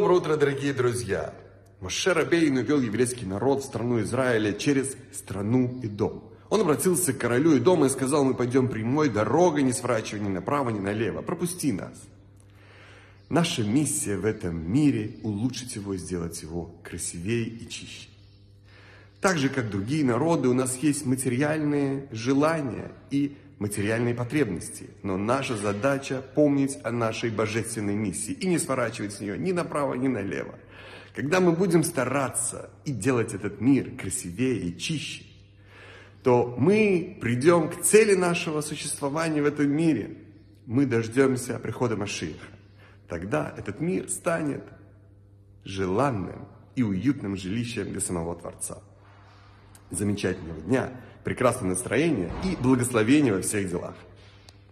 Доброе утро, дорогие друзья! Моше Рабейну вел еврейский народ в страну Израиля через страну и дом. Он обратился к королю и дома и сказал, мы пойдем прямой дорогой, не сворачивая ни направо, ни налево. Пропусти нас. Наша миссия в этом мире – улучшить его и сделать его красивее и чище. Так же, как другие народы, у нас есть материальные желания и материальные потребности. Но наша задача помнить о нашей божественной миссии и не сворачивать с нее ни направо, ни налево. Когда мы будем стараться и делать этот мир красивее и чище, то мы придем к цели нашего существования в этом мире. Мы дождемся прихода Машиха. Тогда этот мир станет желанным и уютным жилищем для самого Творца замечательного дня, прекрасного настроения и благословения во всех делах.